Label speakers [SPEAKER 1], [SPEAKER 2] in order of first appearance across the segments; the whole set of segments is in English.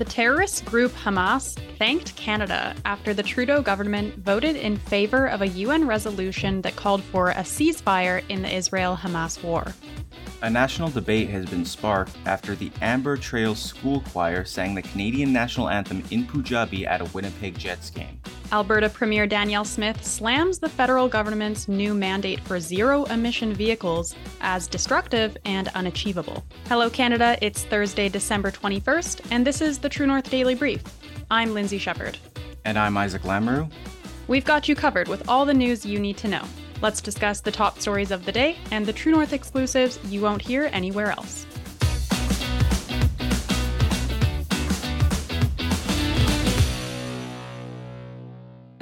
[SPEAKER 1] The terrorist group Hamas thanked Canada after the Trudeau government voted in favor of a UN resolution that called for a ceasefire in the Israel Hamas war.
[SPEAKER 2] A national debate has been sparked after the Amber Trails School Choir sang the Canadian national anthem in Punjabi at a Winnipeg Jets game.
[SPEAKER 1] Alberta Premier Danielle Smith slams the federal government's new mandate for zero emission vehicles as destructive and unachievable. Hello, Canada. It's Thursday, December 21st, and this is the True North Daily Brief. I'm Lindsay Shepherd.
[SPEAKER 2] And I'm Isaac Lamoureux.
[SPEAKER 1] We've got you covered with all the news you need to know. Let's discuss the top stories of the day and the True North exclusives you won't hear anywhere else.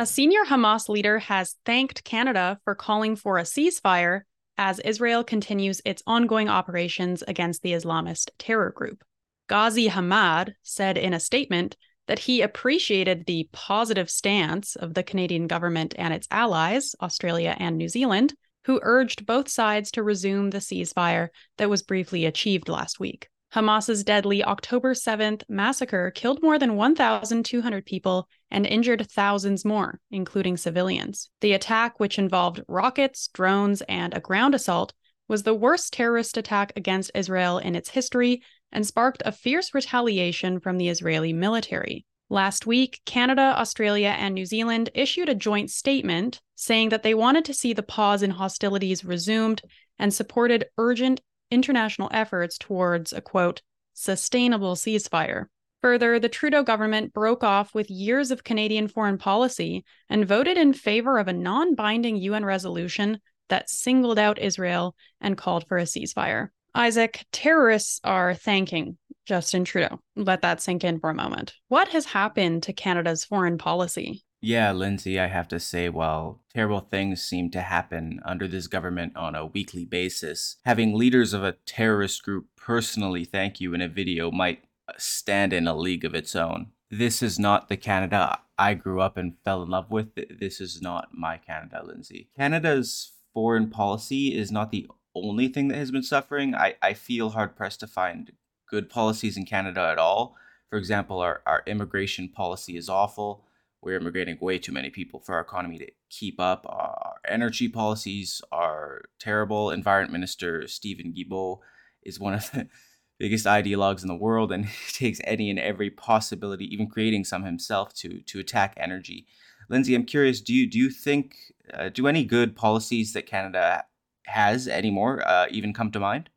[SPEAKER 1] A senior Hamas leader has thanked Canada for calling for a ceasefire as Israel continues its ongoing operations against the Islamist terror group. Ghazi Hamad said in a statement that he appreciated the positive stance of the Canadian government and its allies, Australia and New Zealand, who urged both sides to resume the ceasefire that was briefly achieved last week. Hamas's deadly October 7th massacre killed more than 1,200 people and injured thousands more, including civilians. The attack, which involved rockets, drones, and a ground assault, was the worst terrorist attack against Israel in its history and sparked a fierce retaliation from the Israeli military. Last week, Canada, Australia, and New Zealand issued a joint statement saying that they wanted to see the pause in hostilities resumed and supported urgent international efforts towards a quote, sustainable ceasefire. Further, the Trudeau government broke off with years of Canadian foreign policy and voted in favor of a non binding UN resolution that singled out Israel and called for a ceasefire. Isaac, terrorists are thanking Justin Trudeau. Let that sink in for a moment. What has happened to Canada's foreign policy?
[SPEAKER 2] Yeah, Lindsay, I have to say, while terrible things seem to happen under this government on a weekly basis, having leaders of a terrorist group personally thank you in a video might stand in a league of its own. This is not the Canada I grew up and fell in love with. This is not my Canada, Lindsay. Canada's foreign policy is not the only thing that has been suffering. I, I feel hard pressed to find good policies in Canada at all. For example, our, our immigration policy is awful. We're immigrating way too many people for our economy to keep up. Our energy policies are terrible. Environment Minister Stephen Guilbeault is one of the biggest ideologues in the world and takes any and every possibility, even creating some himself, to to attack energy. Lindsay, I'm curious. Do you do you think uh, do any good policies that Canada has anymore uh, even come to mind?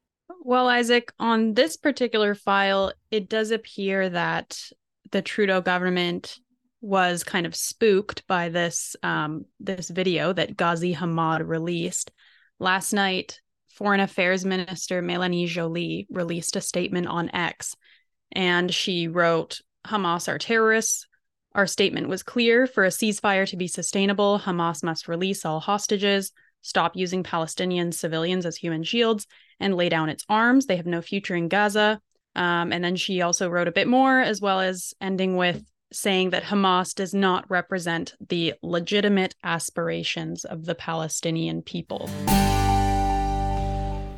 [SPEAKER 1] Well, Isaac, on this particular file, it does appear that the Trudeau government was kind of spooked by this um, this video that Ghazi Hamad released last night. Foreign Affairs Minister Melanie Joly released a statement on X, and she wrote, "Hamas are terrorists. Our statement was clear: for a ceasefire to be sustainable, Hamas must release all hostages." stop using Palestinian civilians as human shields, and lay down its arms. They have no future in Gaza. Um, and then she also wrote a bit more, as well as ending with saying that Hamas does not represent the legitimate aspirations of the Palestinian people.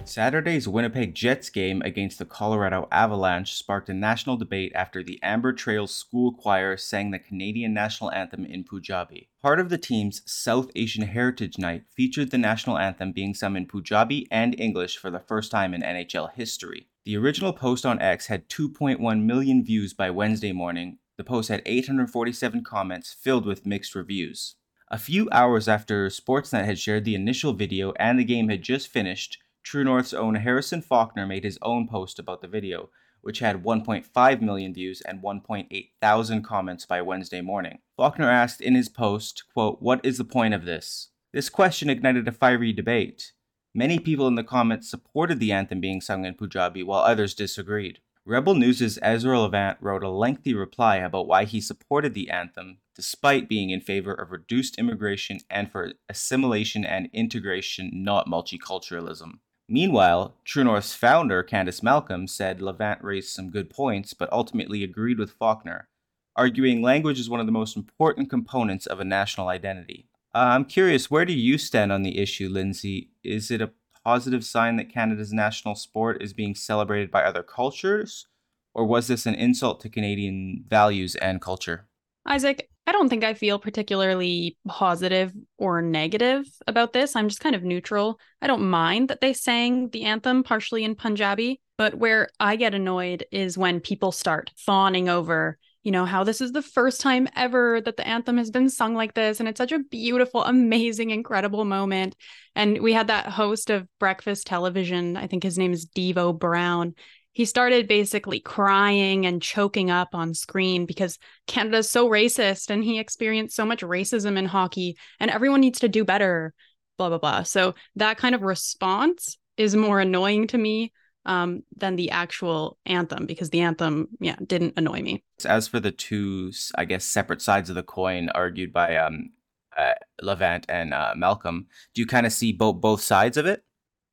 [SPEAKER 2] Saturday's Winnipeg Jets game against the Colorado Avalanche sparked a national debate after the Amber Trails School Choir sang the Canadian national anthem in Punjabi. Part of the team's South Asian Heritage Night featured the national anthem being sung in Punjabi and English for the first time in NHL history. The original post on X had 2.1 million views by Wednesday morning. The post had 847 comments filled with mixed reviews. A few hours after Sportsnet had shared the initial video and the game had just finished, True North's own Harrison Faulkner made his own post about the video, which had 1.5 million views and 1.8 thousand comments by Wednesday morning. Faulkner asked in his post, quote, What is the point of this? This question ignited a fiery debate. Many people in the comments supported the anthem being sung in Punjabi, while others disagreed. Rebel News' Ezra Levant wrote a lengthy reply about why he supported the anthem, despite being in favor of reduced immigration and for assimilation and integration, not multiculturalism. Meanwhile, True North's founder, Candice Malcolm, said Levant raised some good points, but ultimately agreed with Faulkner, arguing language is one of the most important components of a national identity. Uh, I'm curious, where do you stand on the issue, Lindsay? Is it a positive sign that Canada's national sport is being celebrated by other cultures? or was this an insult to Canadian values and culture?
[SPEAKER 1] Isaac, I don't think I feel particularly positive or negative about this. I'm just kind of neutral. I don't mind that they sang the anthem partially in Punjabi, but where I get annoyed is when people start fawning over, you know, how this is the first time ever that the anthem has been sung like this. And it's such a beautiful, amazing, incredible moment. And we had that host of breakfast television, I think his name is Devo Brown he started basically crying and choking up on screen because Canada's so racist and he experienced so much racism in hockey and everyone needs to do better, blah, blah, blah. So that kind of response is more annoying to me um, than the actual anthem because the anthem, yeah, didn't annoy me.
[SPEAKER 2] As for the two, I guess, separate sides of the coin argued by um, uh, Levant and uh, Malcolm, do you kind of see both both sides of it?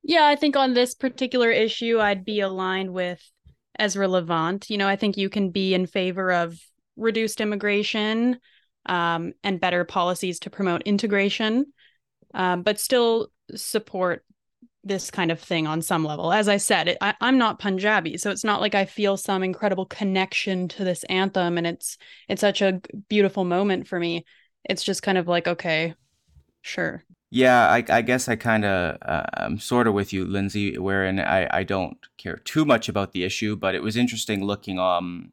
[SPEAKER 1] Yeah, I think on this particular issue, I'd be aligned with Ezra Levant. You know, I think you can be in favor of reduced immigration um, and better policies to promote integration, um, but still support this kind of thing on some level. As I said, it, I, I'm not Punjabi, so it's not like I feel some incredible connection to this anthem, and it's it's such a beautiful moment for me. It's just kind of like, okay, sure.
[SPEAKER 2] Yeah, I, I guess I kind of uh, I'm sort of with you, Lindsay. Wherein I, I don't care too much about the issue, but it was interesting looking um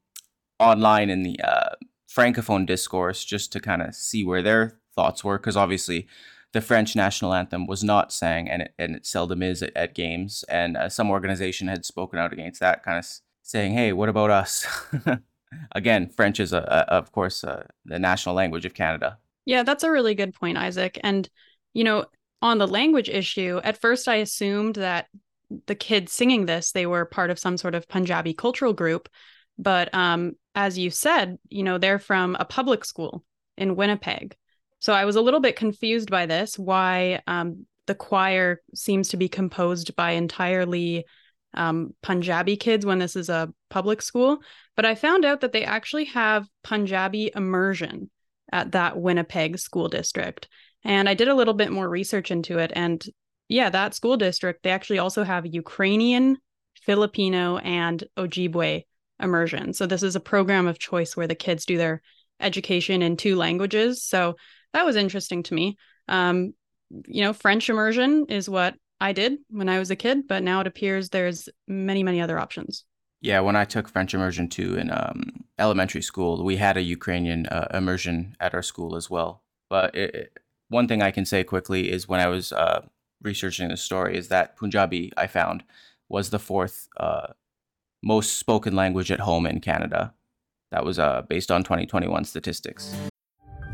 [SPEAKER 2] online in the uh, francophone discourse just to kind of see where their thoughts were, because obviously the French national anthem was not sang, and it, and it seldom is at, at games. And uh, some organization had spoken out against that, kind of saying, "Hey, what about us?" Again, French is a, a of course uh, the national language of Canada.
[SPEAKER 1] Yeah, that's a really good point, Isaac. And you know, on the language issue, at first I assumed that the kids singing this, they were part of some sort of Punjabi cultural group. But um, as you said, you know, they're from a public school in Winnipeg. So I was a little bit confused by this, why um, the choir seems to be composed by entirely um, Punjabi kids when this is a public school. But I found out that they actually have Punjabi immersion at that Winnipeg school district. And I did a little bit more research into it. And yeah, that school district, they actually also have Ukrainian, Filipino, and Ojibwe immersion. So this is a program of choice where the kids do their education in two languages. So that was interesting to me. Um, you know, French immersion is what I did when I was a kid, but now it appears there's many, many other options.
[SPEAKER 2] Yeah, when I took French immersion too in um, elementary school, we had a Ukrainian uh, immersion at our school as well. But it, one thing I can say quickly is when I was uh, researching the story is that Punjabi I found was the fourth uh, most spoken language at home in Canada. That was uh, based on 2021 statistics.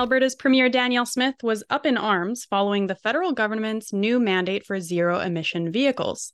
[SPEAKER 1] Alberta's Premier Danielle Smith was up in arms following the federal government's new mandate for zero emission vehicles.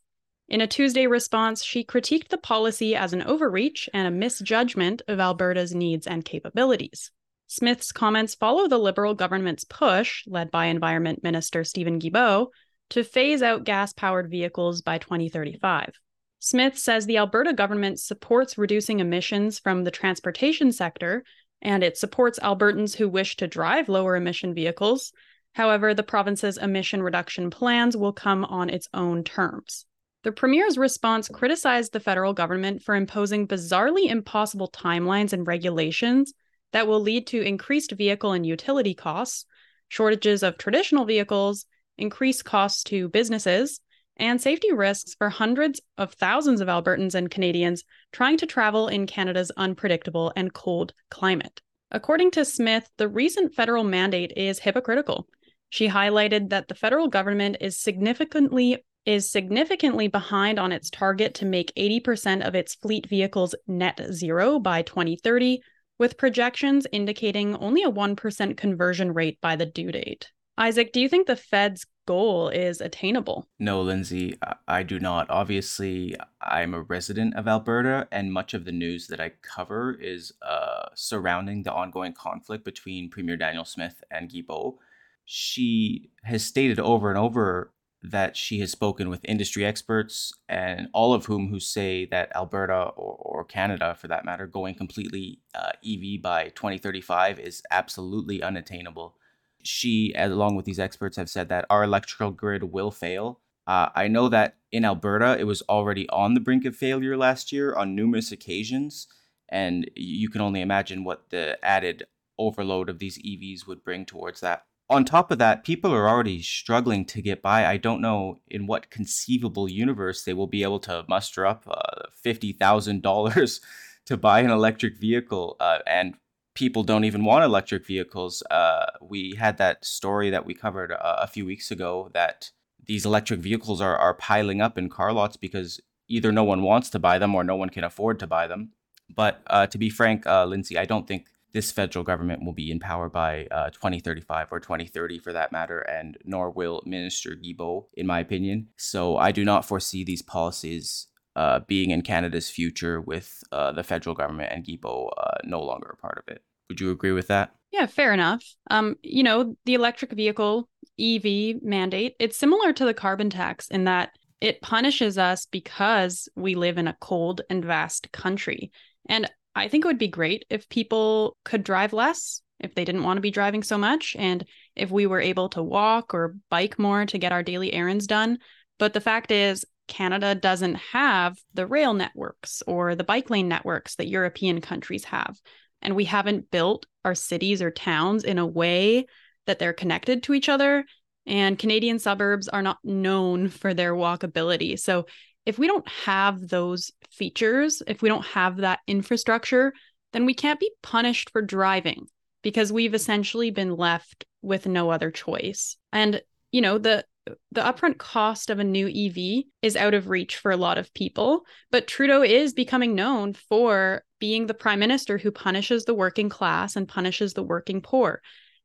[SPEAKER 1] In a Tuesday response, she critiqued the policy as an overreach and a misjudgment of Alberta's needs and capabilities. Smith's comments follow the Liberal government's push, led by Environment Minister Stephen Guilbeault, to phase out gas powered vehicles by 2035. Smith says the Alberta government supports reducing emissions from the transportation sector and it supports Albertans who wish to drive lower emission vehicles. However, the province's emission reduction plans will come on its own terms. The Premier's response criticized the federal government for imposing bizarrely impossible timelines and regulations that will lead to increased vehicle and utility costs, shortages of traditional vehicles, increased costs to businesses, and safety risks for hundreds of thousands of Albertans and Canadians trying to travel in Canada's unpredictable and cold climate. According to Smith, the recent federal mandate is hypocritical. She highlighted that the federal government is significantly is significantly behind on its target to make 80% of its fleet vehicles net zero by 2030, with projections indicating only a 1% conversion rate by the due date. Isaac, do you think the Fed's goal is attainable?
[SPEAKER 2] No, Lindsay, I do not. Obviously, I'm a resident of Alberta, and much of the news that I cover is uh, surrounding the ongoing conflict between Premier Danielle Smith and Guilbeault. She has stated over and over that she has spoken with industry experts, and all of whom who say that Alberta or, or Canada, for that matter, going completely uh, EV by 2035 is absolutely unattainable. She, along with these experts, have said that our electrical grid will fail. Uh, I know that in Alberta, it was already on the brink of failure last year on numerous occasions, and you can only imagine what the added overload of these EVs would bring towards that on top of that, people are already struggling to get by. I don't know in what conceivable universe they will be able to muster up uh, $50,000 to buy an electric vehicle. Uh, and people don't even want electric vehicles. Uh, we had that story that we covered uh, a few weeks ago that these electric vehicles are, are piling up in car lots because either no one wants to buy them or no one can afford to buy them. But uh, to be frank, uh, Lindsay, I don't think this federal government will be in power by uh, 2035 or 2030 for that matter, and nor will Minister Guilbeault, in my opinion. So I do not foresee these policies uh, being in Canada's future with uh, the federal government and Guilbeault uh, no longer a part of it. Would you agree with that?
[SPEAKER 1] Yeah, fair enough. Um, you know, the electric vehicle EV mandate, it's similar to the carbon tax in that it punishes us because we live in a cold and vast country. And I think it would be great if people could drive less, if they didn't want to be driving so much, and if we were able to walk or bike more to get our daily errands done. But the fact is, Canada doesn't have the rail networks or the bike lane networks that European countries have. And we haven't built our cities or towns in a way that they're connected to each other. And Canadian suburbs are not known for their walkability. So if we don't have those features, if we don't have that infrastructure, then we can't be punished for driving because we've essentially been left with no other choice. And you know, the the upfront cost of a new EV is out of reach for a lot of people, but Trudeau is becoming known for being the prime minister who punishes the working class and punishes the working poor.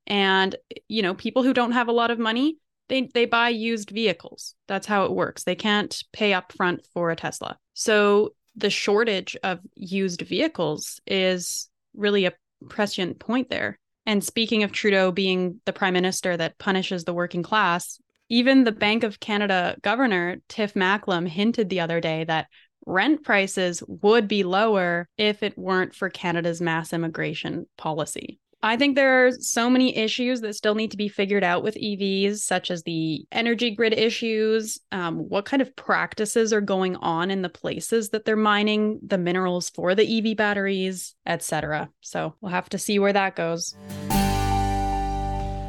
[SPEAKER 1] And you know, people who don't have a lot of money, they they buy used vehicles. That's how it works. They can't pay upfront for a Tesla. So the shortage of used vehicles is really a prescient point there. And speaking of Trudeau being the prime minister that punishes the working class, even the Bank of Canada governor, Tiff Macklem, hinted the other day that rent prices would be lower if it weren't for Canada's mass immigration policy. I think there are so many issues that still need to be figured out with EVs, such as the energy grid issues, um, what kind of practices are going on in the places that they're mining the minerals for the EV batteries, etc. So we'll have to see where that goes.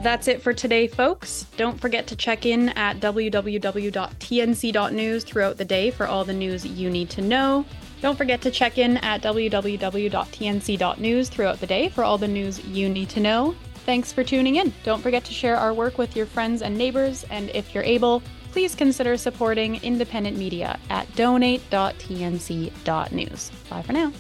[SPEAKER 1] That's it for today, folks. Don't forget to check in at www.tnc.news throughout the day for all the news you need to know. Don't forget to check in at www.tnc.news throughout the day for all the news you need to know. Thanks for tuning in. Don't forget to share our work with your friends and neighbors, and if you're able, please consider supporting independent media at donate.tnc.news. Bye for now.